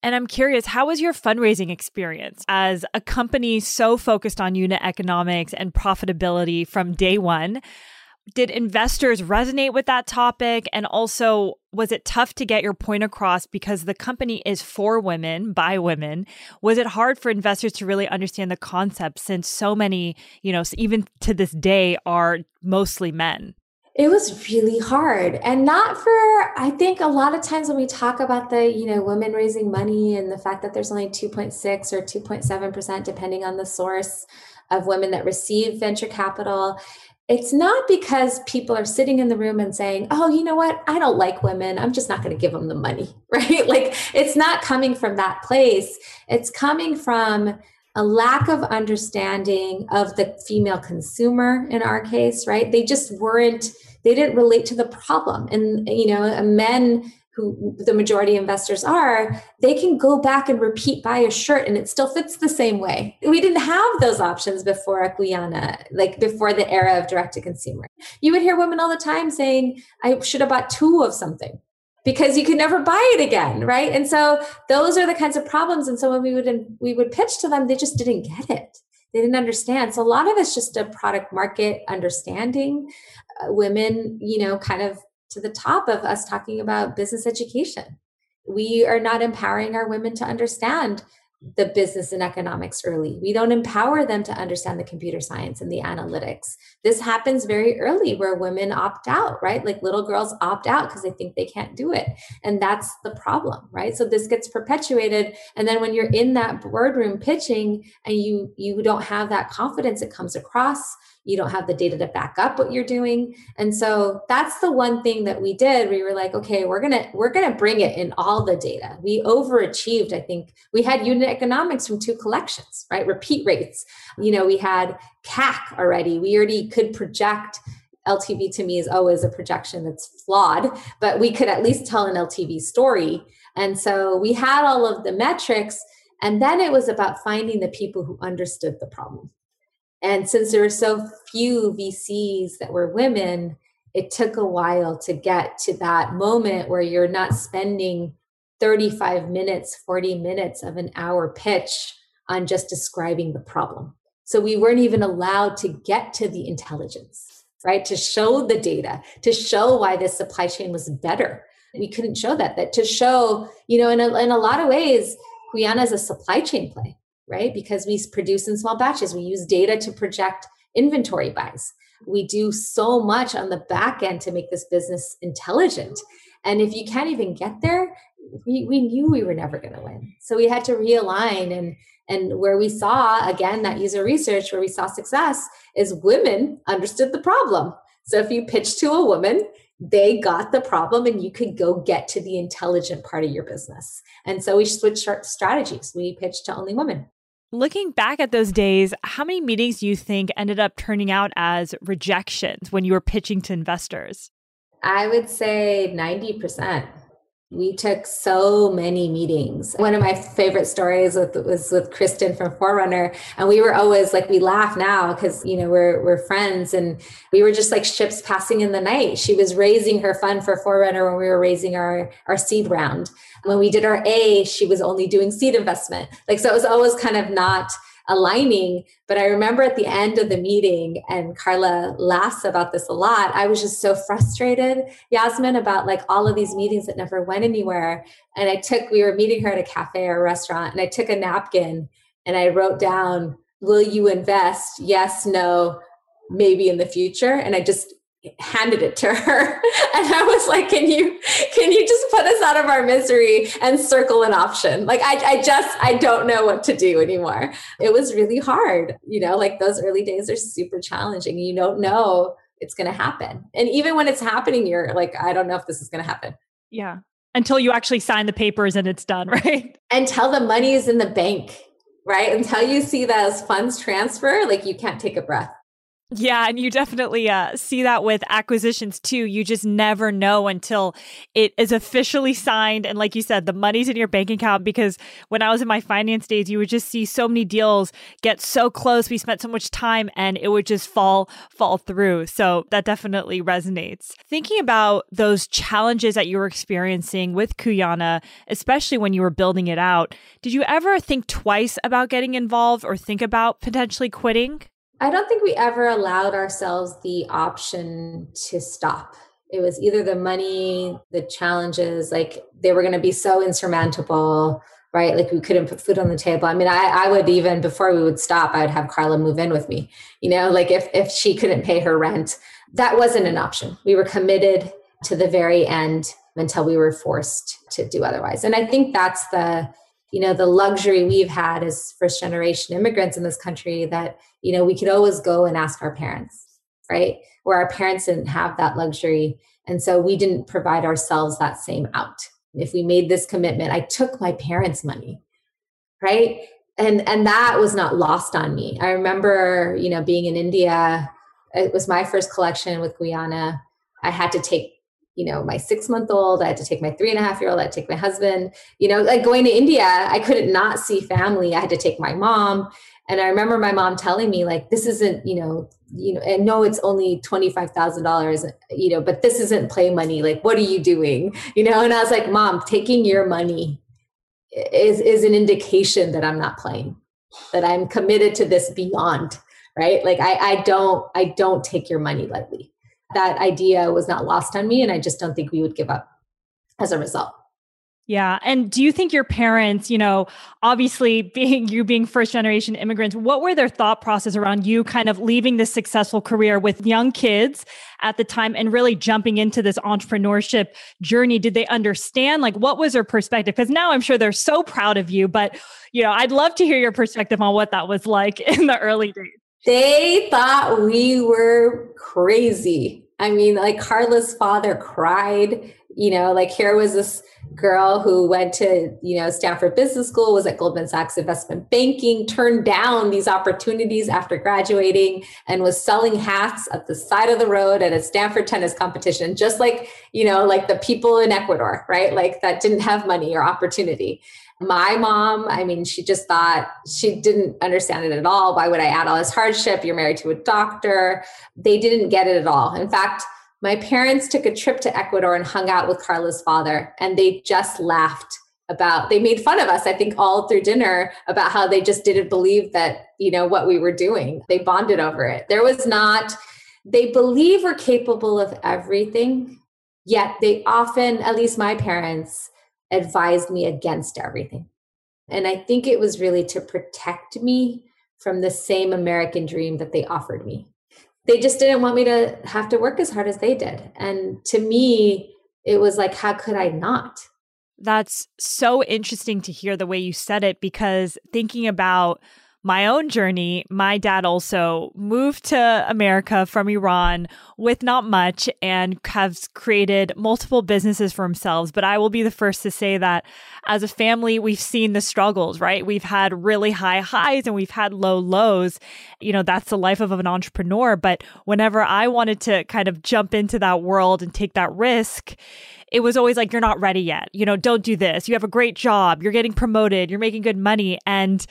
S2: And I'm curious, how was your fundraising experience as a company so focused on unit economics and profitability from day one? Did investors resonate with that topic? And also, was it tough to get your point across because the company is for women, by women? Was it hard for investors to really understand the concept since so many, you know, even to this day, are mostly men?
S1: It was really hard. And not for i think a lot of times when we talk about the you know women raising money and the fact that there's only 2.6 or 2.7% depending on the source of women that receive venture capital it's not because people are sitting in the room and saying oh you know what? I don't like women. I'm just not going to give them the money right? Like it's not coming from that place. It's coming from a lack of understanding of the female consumer in our case, right? They just weren't, they didn't relate to the problem. And, you know, men who the majority investors are, they can go back and repeat buy a shirt and it still fits the same way. We didn't have those options before a Cuyana, like before the era of direct to consumer. You would hear women all the time saying, I should have bought two of something because you can never buy it again right? And so those are the kinds of problems. And so when we would we would pitch to them they just didn't get it. They didn't understand. So a lot of it's just a product market understanding uh, women you know kind of to the top of us talking about business education. We are not empowering our women to understand the business and economics early. We don't empower them to understand the computer science and the analytics. This happens very early where women opt out, right? Like little girls opt out because they think they can't do it. And that's the problem, right? So this gets perpetuated and then when you're in that boardroom pitching and you you don't have that confidence it comes across you don't have the data to back up what you're doing and so that's the one thing that we did we were like okay we're gonna we're gonna bring it in all the data we overachieved i think we had unit economics from two collections right repeat rates you know we had cac already we already could project LTV to me is always a projection that's flawed, but we could at least tell an LTV story. And so we had all of the metrics. And then it was about finding the people who understood the problem. And since there were so few VCs that were women, it took a while to get to that moment where you're not spending 35 minutes, 40 minutes of an hour pitch on just describing the problem. So we weren't even allowed to get to the intelligence, right? To show the data, to show why this supply chain was better. We couldn't show that, that to show, you know, in a, in a lot of ways, Cuyana is a supply chain play right? Because we produce in small batches, we use data to project inventory buys. We do so much on the back end to make this business intelligent. And if you can't even get there, we, we knew we were never going to win. So we had to realign and and where we saw again that user research where we saw success is women understood the problem. So if you pitch to a woman, they got the problem and you could go get to the intelligent part of your business. And so we switched strategies. We pitched to only women.
S2: Looking back at those days, how many meetings do you think ended up turning out as rejections when you were pitching to investors?
S1: I would say 90%. We took so many meetings. One of my favorite stories with, was with Kirsten from Forerunner, and we were always like we laugh now because you know we're we're friends, and we were just like ships passing in the night. She was raising her fund for Forerunner when we were raising our our seed round. When we did our A, she was only doing seed investment. Like so, it was always kind of not aligning. But I remember at the end of the meeting, and Karla laughs about this a lot. I was just so frustrated, Yasmin, about like all of these meetings that never went anywhere. And I took, we were meeting her at a cafe or a restaurant, and I took a napkin and I wrote down, Will you invest? Yes, no, maybe in the future. And I just handed it to her. And i was like can you can you just put us out of our misery and circle an option? Like I, I just i don't know what to do anymore. It was really hard you know like those early days are super challenging. You don't know it's going to happen. And even when it's happening you're like i don't know if this is going to happen.
S2: Yeah. Until you actually sign the papers and it's done right?
S1: Until the money is in the bank right? Until you see those funds transfer, like you can't take a breath.
S2: Yeah, and you definitely uh, see that with acquisitions too. You just never know until it is officially signed. And like you said, the money's in your bank account. Because when I was in my finance days, you would just see so many deals get so close. We spent so much time and it would just fall, fall through. So that definitely resonates. Thinking about those challenges that you were experiencing with Cuyana, especially when you were building it out, did you ever think twice about getting involved or think about potentially quitting?
S1: I don't think we ever allowed ourselves the option to stop. It was either the money, the challenges, like they were going to be so insurmountable, right? Like we couldn't put food on the table. I mean, I, I would even before we would stop, I would have Karla move in with me. You know, like if if she couldn't pay her rent, that wasn't an option. We were committed to the very end until we were forced to do otherwise. And I think that's the you know the luxury we've had as first generation immigrants in this country that you know we could always go and ask our parents right? Where our parents didn't have that luxury. And so we didn't provide ourselves that same out. If we made this commitment i took my parents money right? And and that was not lost on me. I remember you know being in india it was my first collection with Cuyana. I had to take you know, my six month old. I had to take my three and a half year old. I had to take my husband. You know, like going to India, I couldn't not see family. I had to take my mom. And I remember my mom telling me, like, this isn't, you know, you know, and no, it's only twenty five thousand dollars, you know, but this isn't play money. Like, what are you doing? You know, and I was like, Mom, taking your money is is an indication that I'm not playing, that I'm committed to this beyond, right? Like I, I don't I don't take your money lightly that idea was not lost on me. And I just don't think we would give up as a result.
S2: Yeah. And do you think your parents, you know, obviously being you being first generation immigrants, what were their thought process around you kind of leaving this successful career with young kids at the time and really jumping into this entrepreneurship journey? Did they understand? Like, what was their perspective? Because now I'm sure they're so proud of you, but, you know, I'd love to hear your perspective on what that was like in the early days.
S1: They thought we were crazy. I mean, like Karla's father cried, you know, like here was this girl who went to, you know, Stanford Business School, was at Goldman Sachs investment banking, turned down these opportunities after graduating and was selling hats at the side of the road at a Stanford tennis competition, just like, you know, like the people in Ecuador, right? Like that didn't have money or opportunity. My mom, I mean, she just thought she didn't understand it at all. Why would I add all this hardship? You're married to a doctor. They didn't get it at all. In fact, my parents took a trip to Ecuador and hung out with Karla's father, and they just laughed about they made fun of us i think all through dinner about how they just didn't believe that you know what we were doing they bonded over it there was not they believe we're capable of everything yet they often at least my parents advised me against everything. And I think it was really to protect me from the same American dream that they offered me. They just didn't want me to have to work as hard as they did. And to me, it was like, how could I not?
S2: That's so interesting to hear the way you said it because thinking about my own journey, my dad also moved to America from Iran with not much and has created multiple businesses for themselves. But I will be the first to say that as a family, we've seen the struggles, right? We've had really high highs and we've had low lows. You know, that's the life of an entrepreneur. But whenever I wanted to kind of jump into that world and take that risk, it was always like, you're not ready yet. You know, don't do this. You have a great job. You're getting promoted. You're making good money. And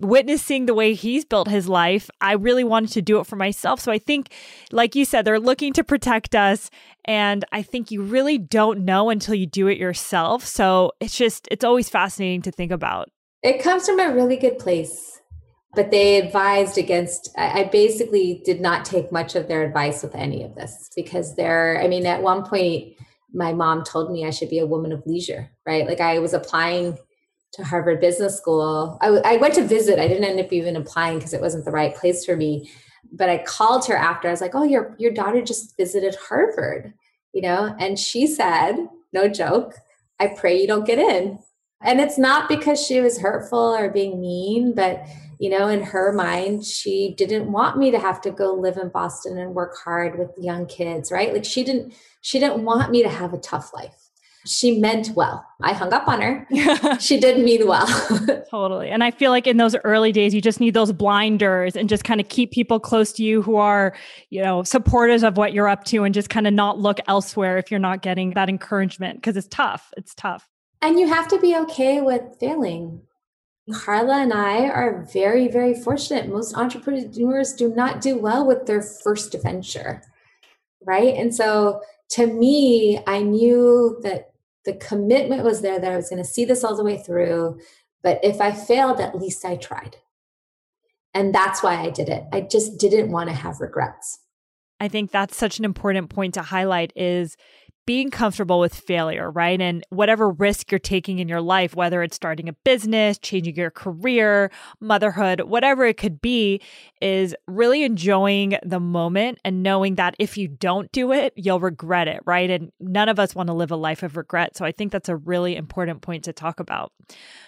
S2: witnessing the way he's built his life, I really wanted to do it for myself. So I think, like you said, they're looking to protect us. And I think you really don't know until you do it yourself. So it's just, it's always fascinating to think about.
S1: It comes from a really good place but they advised against i basically did not take much of their advice with any of this because they're i mean at one point my mom told me I should be a woman of leisure, right? Like I was applying to Harvard Business School. I, I went to visit. I didn't end up even applying because it wasn't the right place for me. But I called her after. I was like, "Oh, your your daughter just visited Harvard," you know, and she said, "No joke. I pray you don't get in." And it's not because she was hurtful or being mean, but you know, in her mind, she didn't want me to have to go live in Boston and work hard with young kids, right? Like she didn't she didn't want me to have a tough life. she meant well. I hung up on her. she did mean well.
S2: totally. And I feel like in those early days, you just need those blinders and just kind of keep people close to you who are, you know, supporters of what you're up to and just kind of not look elsewhere if you're not getting that encouragement because it's tough. It's tough.
S1: And you have to be okay with failing. Karla and I are very, very fortunate. Most entrepreneurs do not do well with their first venture, right? And so to me, I knew that the commitment was there that I was going to see this all the way through. But if I failed, at least I tried. And that's why I did it. I just didn't want to have regrets.
S2: I think that's such an important point to highlight is being comfortable with failure, right? And whatever risk you're taking in your life, whether it's starting a business, changing your career, motherhood, whatever it could be, is really enjoying the moment and knowing that if you don't do it, you'll regret it, right? And none of us want to live a life of regret. So I think that's a really important point to talk about.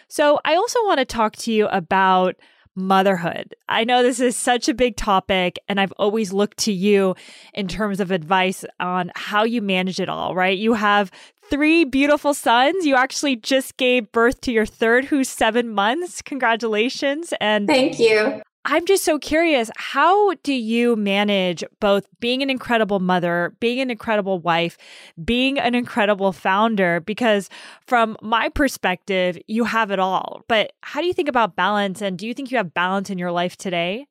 S2: So I also want to talk to you about motherhood. I know this is such a big topic, and I've always looked to you in terms of advice on how you manage it all, right? You have three beautiful sons. You actually just gave birth to your third, who's seven months. Congratulations.
S1: And thank you.
S2: I'm just so curious how do you manage both being an incredible mother, being an incredible wife, being an incredible founder? Because from my perspective, you have it all. But how do you think about balance? And do you think you have balance in your life today?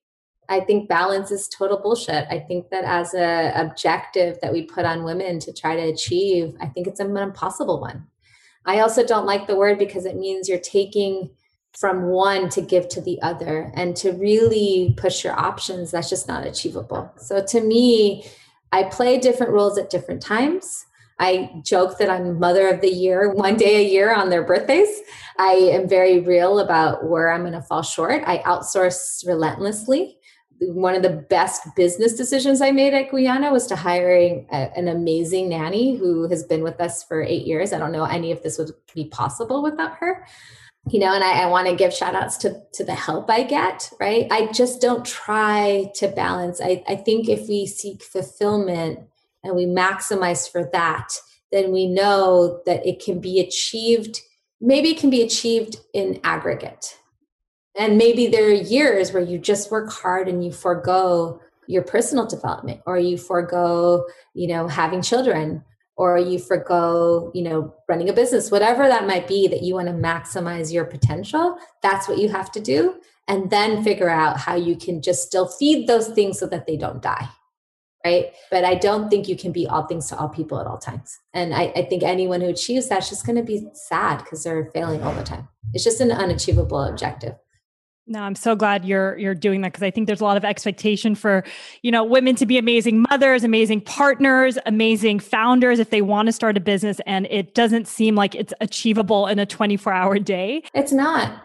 S1: I think balance is total bullshit. I think that as a objective that we put on women to try to achieve, I think it's an impossible one. I also don't like the word because it means you're taking from one to give to the other and to really push your options that's just not achievable. So to me i play different roles at different times. I joke that i'm mother of the year one day a year on their birthdays. I am very real about where i'm going to fall short. I outsource relentlessly. One of the best business decisions I made at Cuyana was to hiring a, an amazing nanny who has been with us for eight years. I don't know any of this would be possible without her you know and i, I want to give shout outs to, to the help i get right? I just don't try to balance. I, I think if we seek fulfillment and we maximize for that then we know that it can be achieved maybe it can be achieved in aggregate. And maybe there are years where you just work hard and you forego your personal development or you forego you know having children or you forego you know running a business whatever that might be that you want to maximize your potential that's what you have to do. And then figure out how you can just still feed those things so that they don't die right? But i don't think you can be all things to all people at all times. And i, I think anyone who achieves that's just going to be sad because they're failing all the time. It's just an unachievable objective
S2: no, I'm so glad you're you're doing that because I think there's a lot of expectation for, you know, women to be amazing mothers, amazing partners, amazing founders if they want to start a business and it doesn't seem like it's achievable in a 24-hour day.
S1: It's not.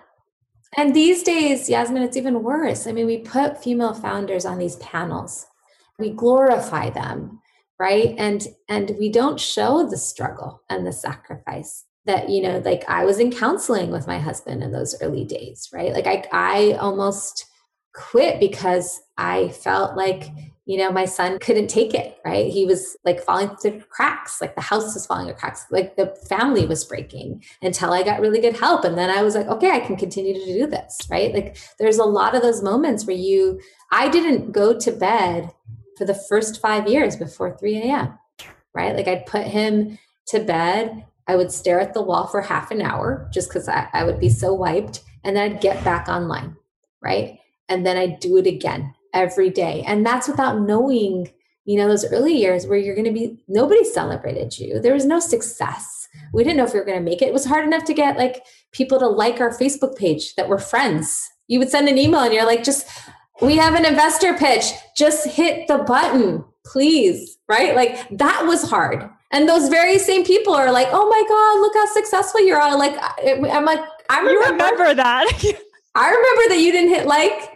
S1: And these days, Yasmin, it's even worse. I mean, we put female founders on these panels. We glorify them, right? And and we don't show the struggle and the sacrifice that you know like i was in counseling with my husband in those early days right? Like i i almost quit because i felt like you know my son couldn't take it right? He was like falling through cracks like the house was falling through cracks like the family was breaking until i got really good help. And then i was like okay i can continue to do this right? Like there's a lot of those moments where you i didn't go to bed for the first five years before 3 a.m right? Like i'd put him to bed I would stare at the wall for half an hour just because I, I would be so wiped. And then I'd get back online, right? And then I'd do it again every day. And that's without knowing, you know, those early years where you're going to be, nobody celebrated you. There was no success. We didn't know if we were going to make it. It was hard enough to get like people to like our Facebook page that were friends. You would send an email and you're like, just, we have an investor pitch. Just hit the button, please. Right? Like that was hard. And those very same people are like, "Oh my god, look how successful you are!" Like, I'm like, I remember,
S2: you remember that.
S1: I remember that you didn't hit like.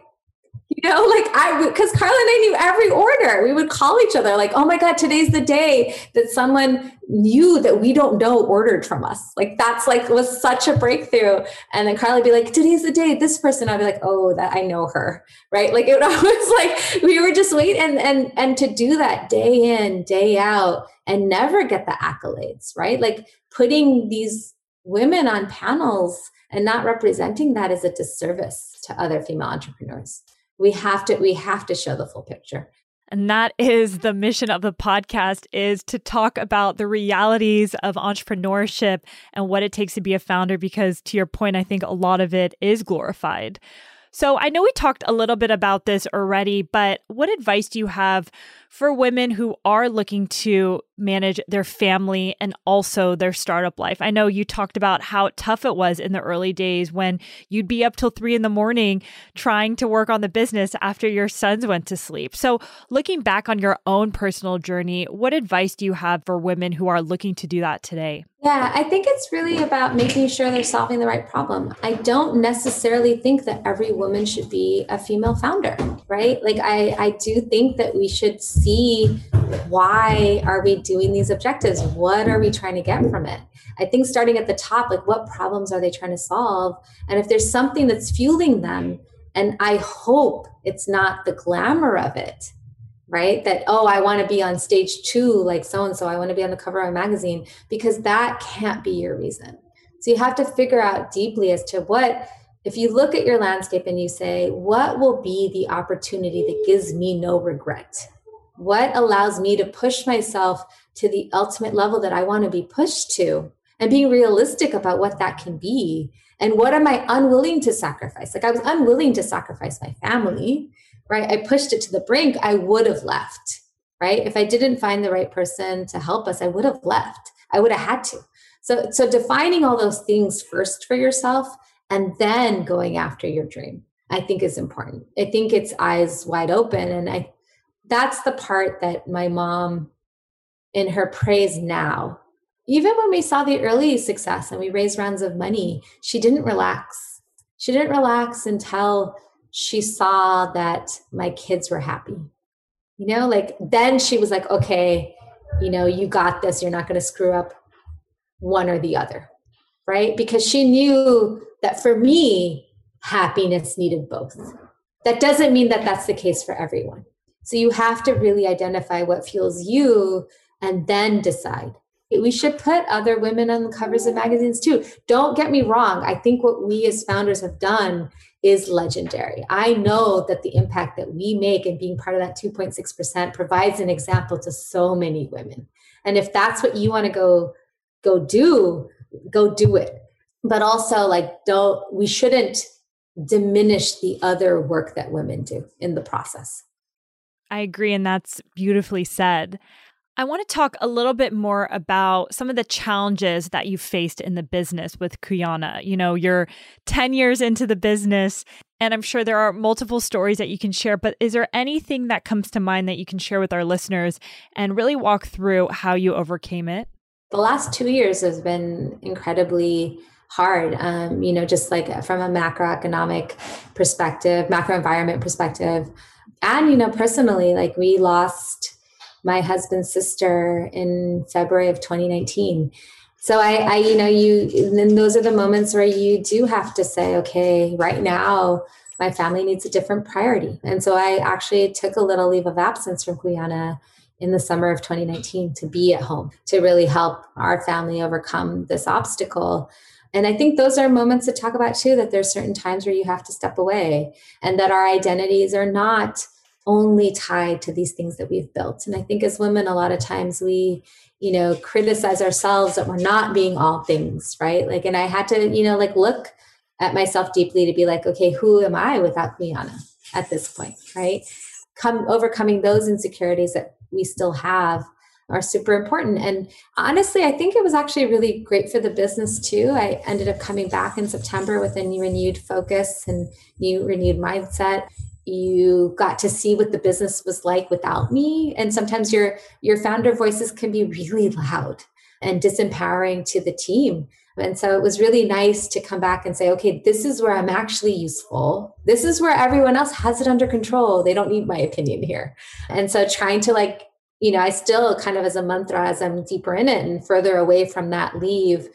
S1: You know, like I, because Karla and I knew every order. We would call each other, like, "Oh my god, today's the day that someone knew that we don't know ordered from us." Like that's like was such a breakthrough. And then Karla would be like, "Today's the day." This person, I'd be like, "Oh, that I know her," right? Like it was like we were just waiting, and and and to do that day in, day out and never get the accolades, right? Like putting these women on panels and not representing that is a disservice to other female entrepreneurs we have to we have to show the full picture
S2: and that is the mission of the podcast is to talk about the realities of entrepreneurship and what it takes to be a founder because to your point I think a lot of it is glorified. So I know we talked a little bit about this already, but what advice do you have for women who are looking to manage their family and also their startup life. I know you talked about how tough it was in the early days when you'd be up till three in the morning trying to work on the business after your sons went to sleep. So, looking back on your own personal journey, what advice do you have for women who are looking to do that today?
S1: Yeah, I think it's really about making sure they're solving the right problem. I don't necessarily think that every woman should be a female founder, right? Like I I do think that we should see why are we doing these objectives? What are we trying to get from it? I think starting at the top, like what problems are they trying to solve? And if there's something that's fueling them, and I hope it's not the glamour of it, right? That, oh, I want to be on stage two, like so and so, I want to be on the cover of a magazine, because that can't be your reason. So you have to figure out deeply as to what, if you look at your landscape and you say, what will be the opportunity that gives me no regret? What allows me to push myself to the ultimate level that I want to be pushed to? And being realistic about what that can be. And what am I unwilling to sacrifice? Like I was unwilling to sacrifice my family, right? I pushed it to the brink. I would have left, right? If I didn't find the right person to help us, I would have left. I would have had to. So, so defining all those things first for yourself and then going after your dream, I think is important. I think it's eyes wide open. And I that's the part that my mom in her praise now even when we saw the early success and we raised rounds of money she didn't relax. She didn't relax until she saw that my kids were happy. You know like then she was like okay you know you got this. You're not going to screw up one or the other right? Because she knew that for me happiness needed both. That doesn't mean that that's the case for everyone so you have to really identify what fuels you and then decide. We should put other women on the covers of magazines too. Don't get me wrong. I think what we as founders have done is legendary. I know that the impact that we make and being part of that 2.6% provides an example to so many women. And if that's what you want to go go do, go do it. But also like don't we shouldn't diminish the other work that women do in the process.
S2: I agree. And that's beautifully said. I want to talk a little bit more about some of the challenges that you faced in the business with Cuyana. You know, you're 10 years into the business, and I'm sure there are multiple stories that you can share, but is there anything that comes to mind that you can share with our listeners and really walk through how you overcame it?
S1: The last two years has been incredibly hard um, you know just like from a macroeconomic perspective macro environment perspective and you know personally like we lost my husband's sister in february of 2019 so I, I you know you then those are the moments where you do have to say okay right now my family needs a different priority. And so i actually took a little leave of absence from Cuyana in the summer of 2019 to be at home to really help our family overcome this obstacle and I think those are moments to talk about too that there's certain times where you have to step away and that our identities are not only tied to these things that we've built. And I think as women, a lot of times we, you know, criticize ourselves that we're not being all things, right? Like, and I had to, you know, like look at myself deeply to be like, okay, who am I without Cuyana at this point, right? Come overcoming those insecurities that we still have are super important. And honestly, I think it was actually really great for the business too. I ended up coming back in September with a new renewed focus and new renewed mindset. You got to see what the business was like without me. And sometimes your your founder voices can be really loud and disempowering to the team. And so it was really nice to come back and say, okay, this is where I'm actually useful. This is where everyone else has it under control. They don't need my opinion here. And so trying to like you know, I still kind of as a mantra, as I'm deeper in it and further away from that leave,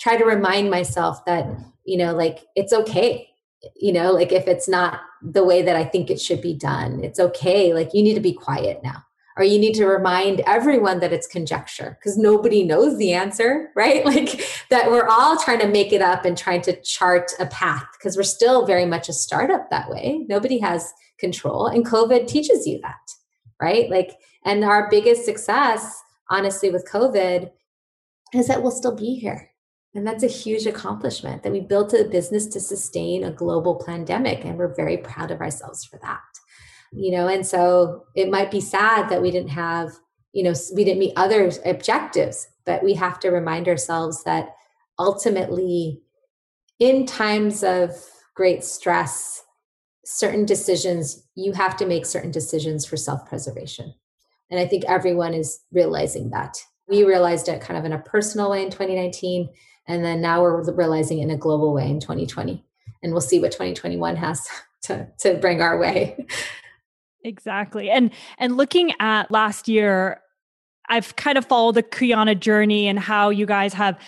S1: try to remind myself that, you know, like it's okay. You know, like if it's not the way that I think it should be done, it's okay. Like you need to be quiet now. or you need to remind everyone that it's conjecture because nobody knows the answer, right? Like that we're all trying to make it up and trying to chart a path because we're still very much a startup that way. Nobody has control, and COVID teaches you that, right? Like, and our biggest success, honestly, with COVID is that we'll still be here. And that's a huge accomplishment that we built a business to sustain a global pandemic. And we're very proud of ourselves for that you know and so it might be sad that we didn't have you know we didn't meet other objectives but we have to remind ourselves that ultimately in times of great stress certain decisions you have to make certain decisions for self-preservation and i think everyone is realizing that. We realized it kind of in a personal way in 2019 and then now we're realizing it in a global way in 2020 and we'll see what 2021 has to, to bring our way.
S2: Exactly. And and looking at last year, I've kind of followed the Cuyana journey and how you guys have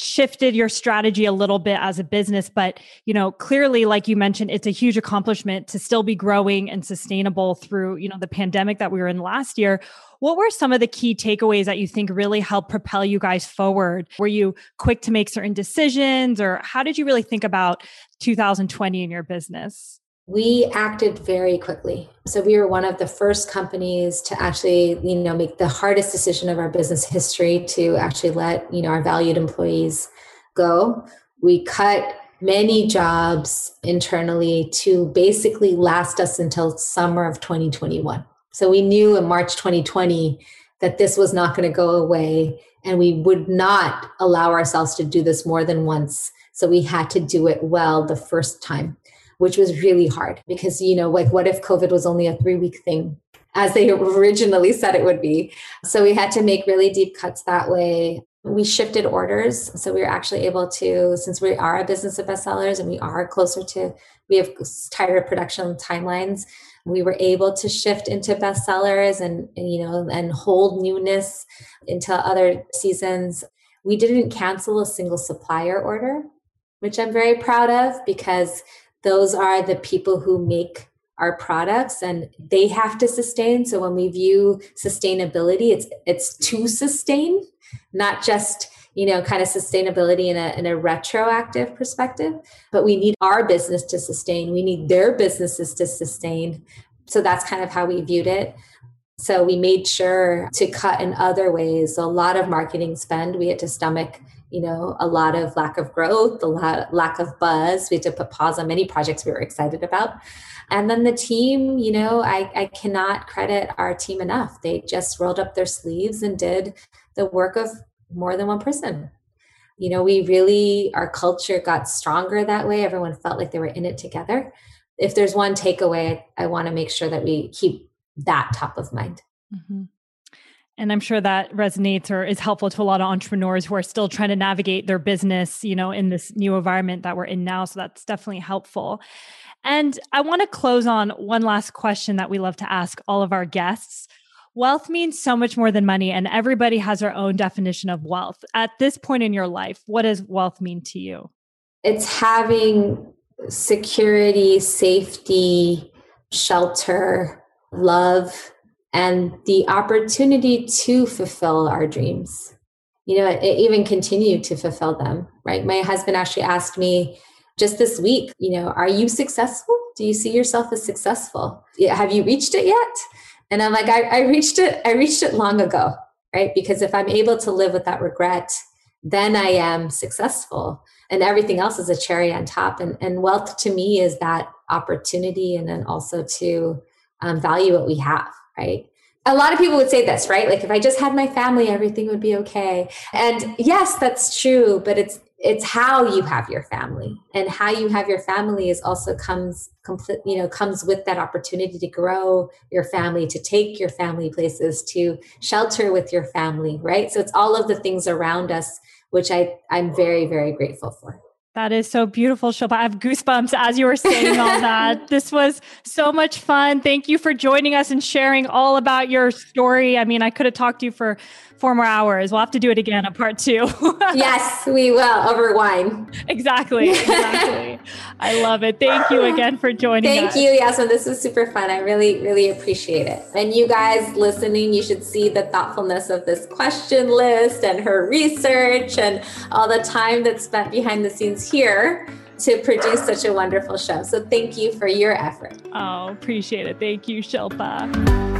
S2: shifted your strategy a little bit as a business but you know clearly like you mentioned it's a huge accomplishment to still be growing and sustainable through you know the pandemic that we were in last year. What were some of the key takeaways that you think really helped propel you guys forward? Were you quick to make certain decisions or how did you really think about 2020 in your business
S1: we acted very quickly. So we were one of the first companies to actually, you know, make the hardest decision of our business history to actually let, you know, our valued employees go. We cut many jobs internally to basically last us until summer of 2021. So we knew in March 2020 that this was not going to go away and we would not allow ourselves to do this more than once. So we had to do it well the first time which was really hard because, you know, like what if COVID was only a three week thing? As they originally said it would be. So we had to make really deep cuts that way. We shifted orders. So we were actually able to, since we are a business of bestsellers and we are closer to, we have tighter production timelines, we were able to shift into bestsellers and, and you know and hold newness into other seasons we didn't cancel a single supplier order which i'm very proud of because those are the people who make our products and they have to sustain. So when we view sustainability it's it's to sustain not just you know kind of sustainability in a, in a retroactive perspective but we need our business to sustain. We need their businesses to sustain. So that's kind of how we viewed it. So we made sure to cut in other ways. So a lot of marketing spend we had to stomach you know, a lot of lack of growth, a lot, lack of buzz. We had to put pause on many projects we were excited about. And then the team, you know, I, I cannot credit our team enough. They just rolled up their sleeves and did the work of more than one person. You know, we really, our culture got stronger that way. Everyone felt like they were in it together. If there's one takeaway, I, want to make sure that we keep that top of mind. Mm-hmm.
S2: And I'm sure that resonates or is helpful to a lot of entrepreneurs who are still trying to navigate their business, you know, in this new environment that we're in now. So that's definitely helpful. And I want to close on one last question that we love to ask all of our guests. Wealth means so much more than money, and everybody has their own definition of wealth. At this point in your life, what does wealth mean to you?
S1: It's having security, safety, shelter, love, and the opportunity to fulfill our dreams. You know it even continue to fulfill them right? My husband actually asked me just this week you know are you successful? Do you see yourself as successful? Have you reached it yet? And i'm like I, I reached it i reached it long ago right? Because if i'm able to live without regret then i am successful. And everything else is a cherry on top. And, and wealth to me is that opportunity and then also to um, value what we have right? A lot of people would say this, right? Like if I just had my family, everything would be okay. And yes, that's true, but it's it's how you have your family and how you have your family is also comes complete you know comes with that opportunity to grow your family to take your family places to shelter with your family right so it's all of the things around us which i i'm very very grateful for
S2: that is so beautiful, Shilpa. I have goosebumps as you were saying all that. this was so much fun. Thank you for joining us and sharing all about your story. I mean, I could have talked to you for four more hours. We'll have to do it again, a part two.
S1: yes, we will over wine.
S2: Exactly. Exactly. I love it. Thank you again for joining
S1: Thank
S2: us.
S1: you, Yasmin. This was super fun. I really, really appreciate it. And you guys listening, you should see the thoughtfulness of this question list and her research and all the time that's spent behind the scenes here to produce such a wonderful show. So thank you for your effort.
S2: Oh, appreciate it. Thank you, Shilpa.